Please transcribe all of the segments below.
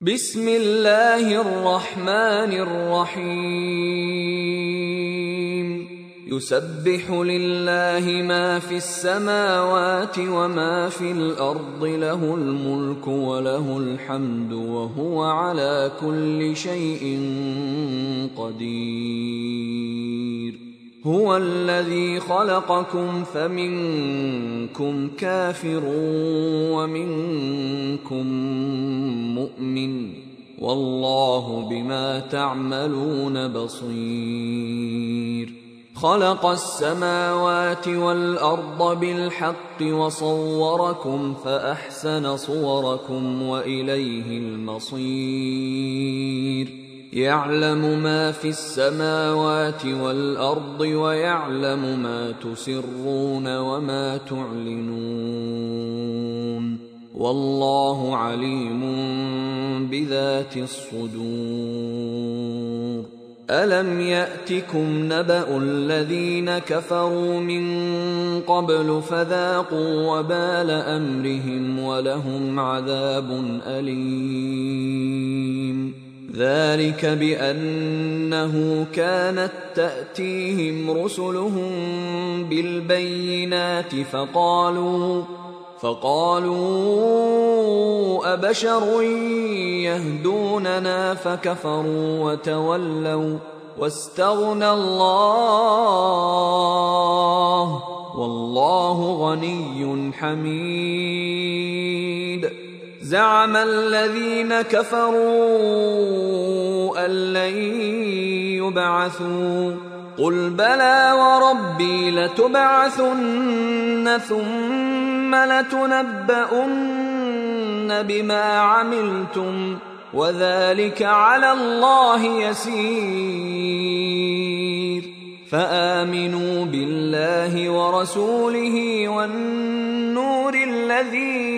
بسم الله الرحمن الرحيم. يسبح لله ما في السماوات وما في الأرض له الملك وله الحمد وهو على كل شيء قدير. هو الذي خلقكم فمنكم كافر ومنكم مؤمن والله بما تعملون بصير. خلق السماوات والأرض بالحق وصوركم فأحسن صوركم وإليه المصير. يعلم ما في السماوات والأرض ويعلم ما تسرون وما تعلنون والله عليم بذات الصدور. ألم يأتكم نبأ الذين كفروا من قبل فذاقوا وبال أمرهم ولهم عذاب أليم. ذلك بأنه كانت تأتيهم رسلهم بالبينات فقالوا فقالوا أبشر يهدوننا فكفروا وتولوا واستغنى الله والله غني حميد. زعم الذين كفروا أن لن يبعثوا. قل بلى وربي لتبعثن ثم لتنبؤن بما عملتم وذلك على الله يسير. فآمنوا بالله ورسوله والنور الذي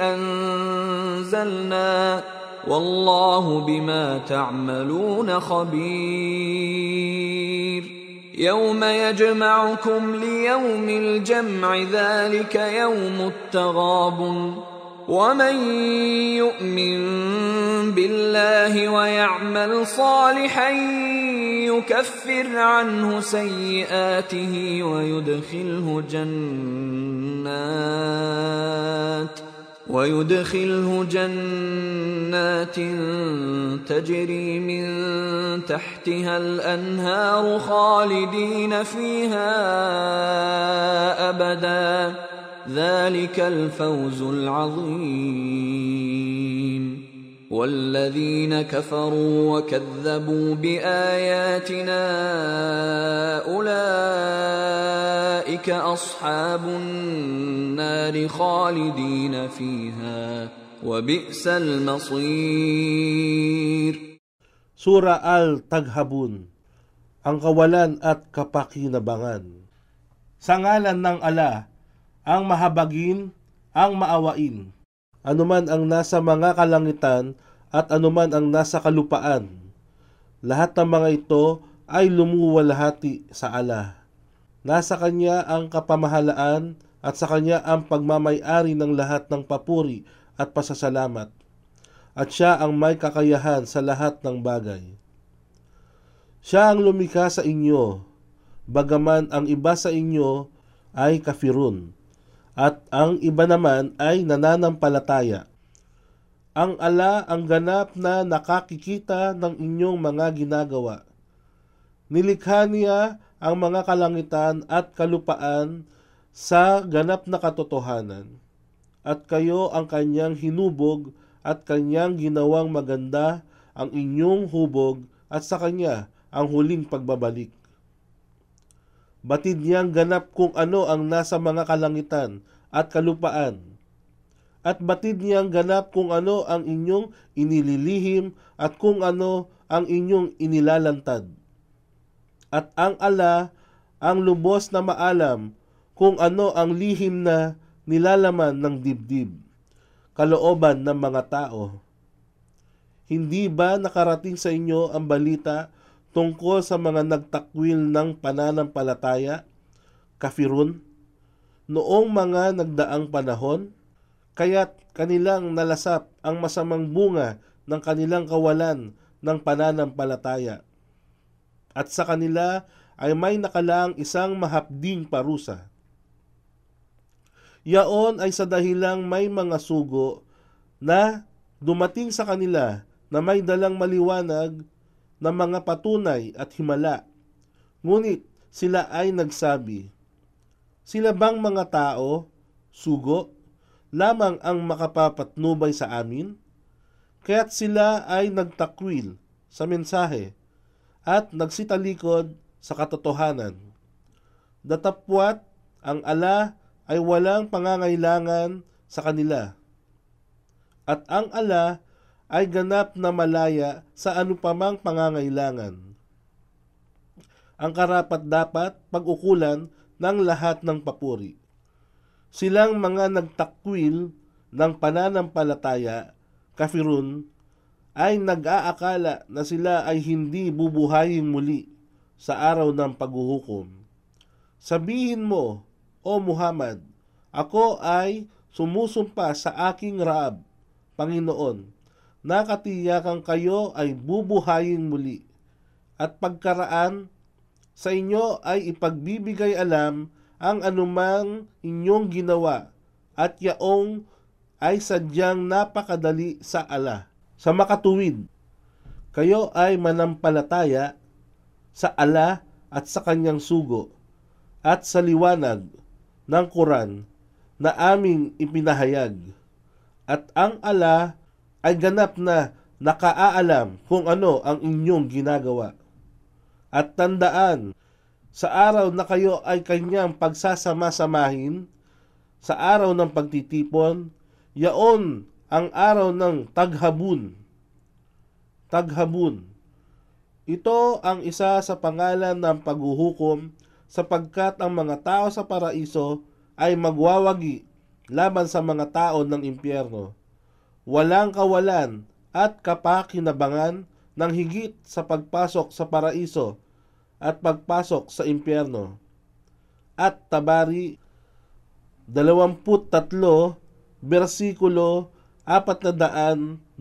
أنزلنا والله بما تعملون خبير يوم يجمعكم ليوم الجمع ذلك يوم التغابن ومن يؤمن بالله ويعمل صالحا يكفر عنه سيئاته ويدخله جنات ويدخله جنات تجري من تحتها الأنهار خالدين فيها أبدا. ذلك الفوز العظيم. والذين كفروا وكذبوا باياتنا اولئك اصحاب النار خالدين فيها وبئس المصير Sura Al-Taghabun Ang kawalan at kapakinabangan Sa ngalan ng ala, ang mahabagin, ang maawain, anuman ang nasa mga kalangitan at anuman ang nasa kalupaan. Lahat ng mga ito ay lumuwalhati sa ala. Nasa Kanya ang kapamahalaan at sa Kanya ang pagmamayari ng lahat ng papuri at pasasalamat. At Siya ang may kakayahan sa lahat ng bagay. Siya ang lumikha sa inyo, bagaman ang iba sa inyo ay kafirun, at ang iba naman ay nananampalataya. Ang ala ang ganap na nakakikita ng inyong mga ginagawa. Nilikha niya ang mga kalangitan at kalupaan sa ganap na katotohanan. At kayo ang kanyang hinubog at kanyang ginawang maganda ang inyong hubog at sa kanya ang huling pagbabalik. Batid niyang ganap kung ano ang nasa mga kalangitan at kalupaan. At batid niyang ganap kung ano ang inyong inililihim at kung ano ang inyong inilalantad. At ang ala ang lubos na maalam kung ano ang lihim na nilalaman ng dibdib, kalooban ng mga tao. Hindi ba nakarating sa inyo ang balita tungkol sa mga nagtakwil ng pananampalataya, kafirun, noong mga nagdaang panahon, kaya't kanilang nalasap ang masamang bunga ng kanilang kawalan ng pananampalataya. At sa kanila ay may nakalang isang mahapding parusa. Yaon ay sa dahilang may mga sugo na dumating sa kanila na may dalang maliwanag na mga patunay at himala. Ngunit sila ay nagsabi, Sila bang mga tao, sugo, lamang ang makapapatnubay sa amin? Kaya't sila ay nagtakwil sa mensahe at nagsitalikod sa katotohanan. Datapwat ang ala ay walang pangangailangan sa kanila. At ang ala ay ganap na malaya sa anupamang pangangailangan. Ang karapat dapat pag-ukulan ng lahat ng papuri silang mga nagtakwil ng pananampalataya, kafirun, ay nag-aakala na sila ay hindi bubuhayin muli sa araw ng paghuhukom. Sabihin mo, O Muhammad, ako ay sumusumpa sa aking Raab, Panginoon, nakatiyakan kayo ay bubuhayin muli, at pagkaraan sa inyo ay ipagbibigay alam ang anumang inyong ginawa at yaong ay sadyang napakadali sa ala. Sa makatuwid, kayo ay manampalataya sa ala at sa kanyang sugo at sa liwanag ng Quran na aming ipinahayag. At ang ala ay ganap na nakaaalam kung ano ang inyong ginagawa. At tandaan sa araw na kayo ay kanyang pagsasama-samahin, sa araw ng pagtitipon, yaon ang araw ng taghabun. Taghabun. Ito ang isa sa pangalan ng paghuhukom sapagkat ang mga tao sa paraiso ay magwawagi laban sa mga tao ng impyerno. Walang kawalan at kapakinabangan ng higit sa pagpasok sa paraiso at pagpasok sa impyerno. At Tabari 23 bersikulo 420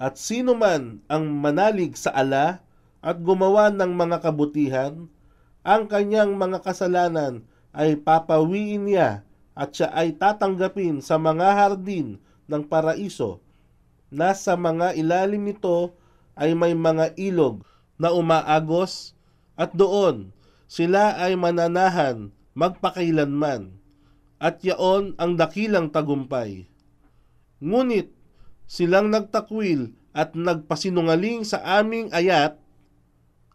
At sino man ang manalig sa ala at gumawa ng mga kabutihan, ang kanyang mga kasalanan ay papawiin niya at siya ay tatanggapin sa mga hardin ng paraiso na sa mga ilalim nito ay may mga ilog na umaagos at doon sila ay mananahan magpakailanman at yaon ang dakilang tagumpay. Ngunit silang nagtakwil at nagpasinungaling sa aming ayat,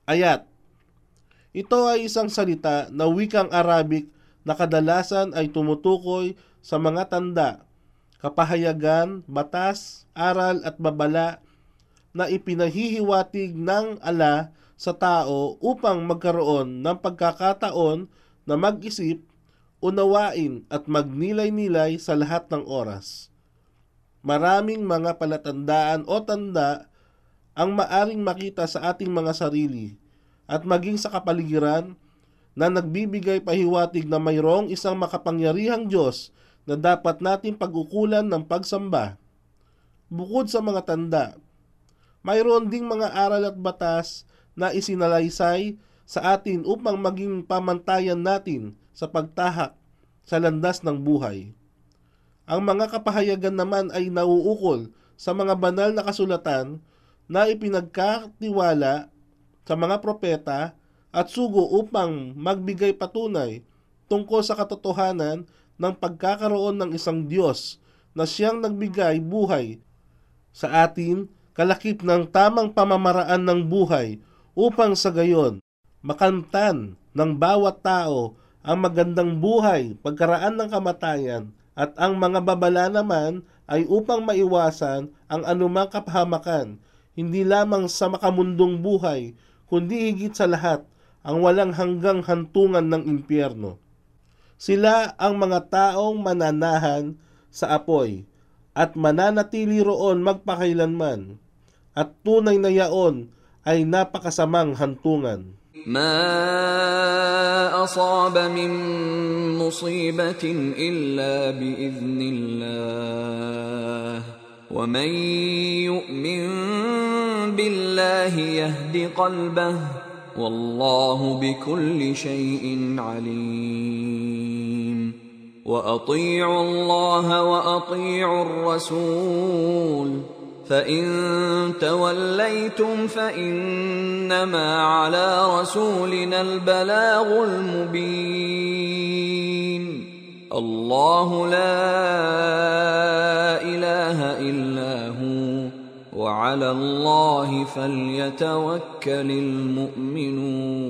ayat. Ito ay isang salita na wikang Arabic na kadalasan ay tumutukoy sa mga tanda, kapahayagan, batas, aral at babala na ipinahihiwatig ng ala sa tao upang magkaroon ng pagkakataon na mag-isip, unawain at magnilay-nilay sa lahat ng oras. Maraming mga palatandaan o tanda ang maaring makita sa ating mga sarili at maging sa kapaligiran na nagbibigay pahiwatig na mayroong isang makapangyarihang Diyos na dapat nating pag-ukulan ng pagsamba. Bukod sa mga tanda, mayroon ding mga aral at batas na isinalaysay sa atin upang maging pamantayan natin sa pagtahak sa landas ng buhay. Ang mga kapahayagan naman ay nauukol sa mga banal na kasulatan na ipinagkatiwala sa mga propeta at sugo upang magbigay patunay tungkol sa katotohanan ng pagkakaroon ng isang Diyos na siyang nagbigay buhay sa atin kalakip ng tamang pamamaraan ng buhay upang sa gayon makamtan ng bawat tao ang magandang buhay pagkaraan ng kamatayan at ang mga babala naman ay upang maiwasan ang anumang kapahamakan, hindi lamang sa makamundong buhay, kundi higit sa lahat ang walang hanggang hantungan ng impyerno. Sila ang mga taong mananahan sa apoy at mananatili roon magpakailanman at tunay na yaon ay napakasamang hantungan. ما اصاب من مصيبه الا باذن الله ومن يؤمن بالله يهد قلبه والله بكل شيء عليم واطيعوا الله واطيعوا الرسول فان توليتم فانما على رسولنا البلاغ المبين الله لا اله الا هو وعلى الله فليتوكل المؤمنون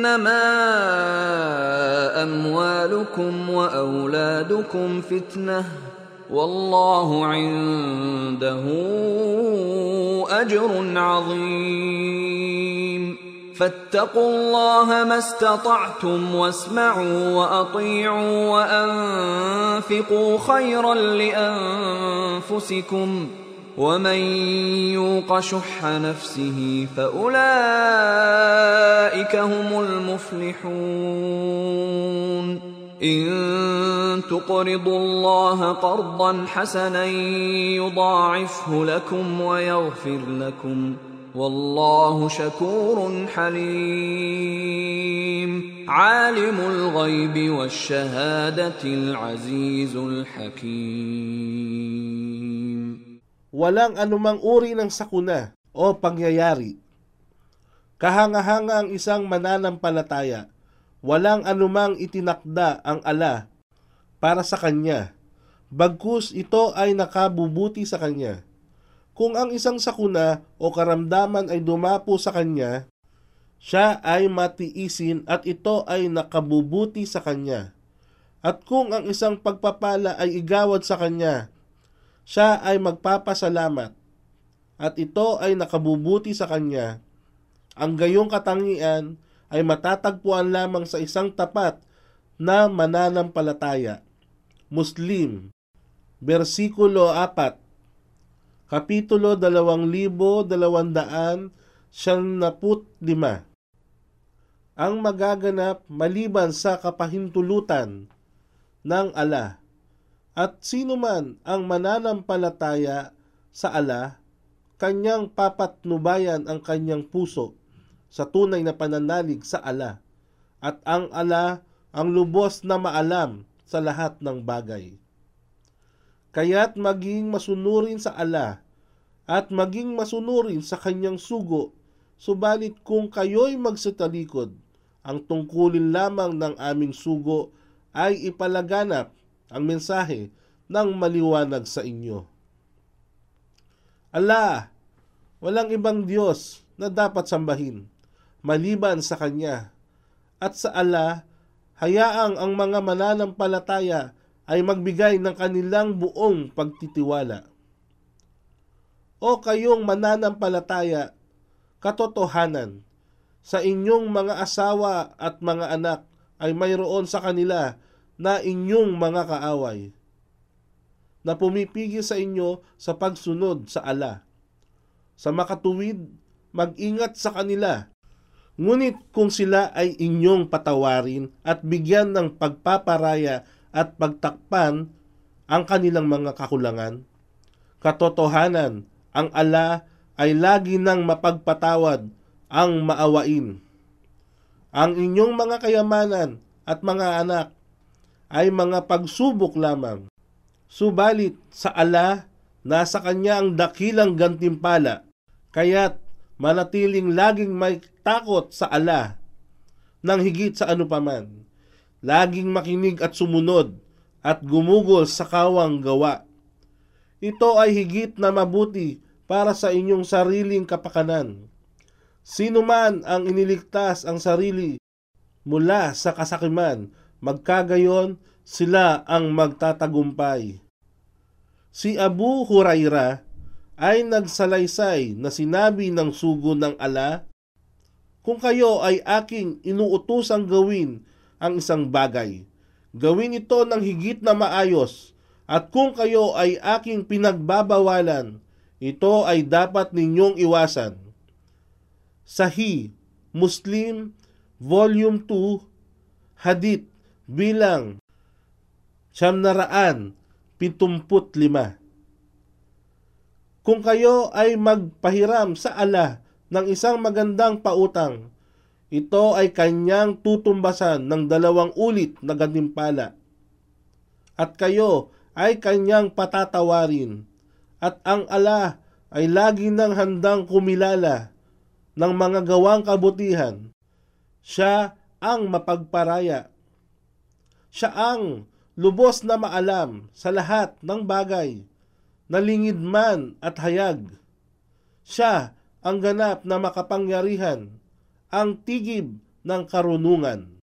إنما أموالكم وأولادكم فتنة والله عنده أجر عظيم. فاتقوا الله ما استطعتم واسمعوا وأطيعوا وأنفقوا خيرا لأنفسكم ۖ. ومن يوق شح نفسه فاولئك هم المفلحون ان تقرضوا الله قرضا حسنا يضاعفه لكم ويغفر لكم والله شكور حليم عالم الغيب والشهاده العزيز الحكيم walang anumang uri ng sakuna o pangyayari. Kahanga-hanga ang isang mananampalataya, walang anumang itinakda ang ala para sa kanya, bagkus ito ay nakabubuti sa kanya. Kung ang isang sakuna o karamdaman ay dumapo sa kanya, siya ay matiisin at ito ay nakabubuti sa kanya. At kung ang isang pagpapala ay igawad sa kanya, siya ay magpapasalamat at ito ay nakabubuti sa kanya. Ang gayong katangian ay matatagpuan lamang sa isang tapat na mananampalataya. Muslim, versikulo 4, kapitulo 2275, ang magaganap maliban sa kapahintulutan ng ala at sino man ang mananampalataya sa ala, kanyang papatnubayan ang kanyang puso sa tunay na pananalig sa ala. At ang ala ang lubos na maalam sa lahat ng bagay. Kaya't maging masunurin sa ala at maging masunurin sa kanyang sugo, subalit kung kayo'y magsatalikod, ang tungkulin lamang ng aming sugo ay ipalaganap ang mensahe ng maliwanag sa inyo. Allah, walang ibang Diyos na dapat sambahin maliban sa Kanya. At sa Allah, hayaang ang mga mananampalataya ay magbigay ng kanilang buong pagtitiwala. O kayong mananampalataya, katotohanan, sa inyong mga asawa at mga anak ay mayroon sa kanila na inyong mga kaaway na pumipigil sa inyo sa pagsunod sa ala. Sa makatuwid, mag-ingat sa kanila. Ngunit kung sila ay inyong patawarin at bigyan ng pagpaparaya at pagtakpan ang kanilang mga kakulangan, katotohanan, ang ala ay lagi nang mapagpatawad ang maawain. Ang inyong mga kayamanan at mga anak ay mga pagsubok lamang. Subalit sa ala, nasa kanya ang dakilang gantimpala, kaya't manatiling laging may takot sa ala nang higit sa anupaman. Laging makinig at sumunod at gumugol sa kawang gawa. Ito ay higit na mabuti para sa inyong sariling kapakanan. Sino man ang iniligtas ang sarili mula sa kasakiman magkagayon sila ang magtatagumpay. Si Abu Huraira ay nagsalaysay na sinabi ng sugo ng ala, Kung kayo ay aking inuutosang gawin ang isang bagay, gawin ito ng higit na maayos, at kung kayo ay aking pinagbabawalan, ito ay dapat ninyong iwasan. Sahih, Muslim, Volume 2, Hadith, bilang siyam na raan, pitumput lima. Kung kayo ay magpahiram sa ala ng isang magandang pautang, ito ay kanyang tutumbasan ng dalawang ulit na gantimpala. At kayo ay kanyang patatawarin. At ang ala ay lagi nang handang kumilala ng mga gawang kabutihan. Siya ang mapagparaya. Siya ang lubos na maalam sa lahat ng bagay, nalingid man at hayag. Siya ang ganap na makapangyarihan, ang tigib ng karunungan.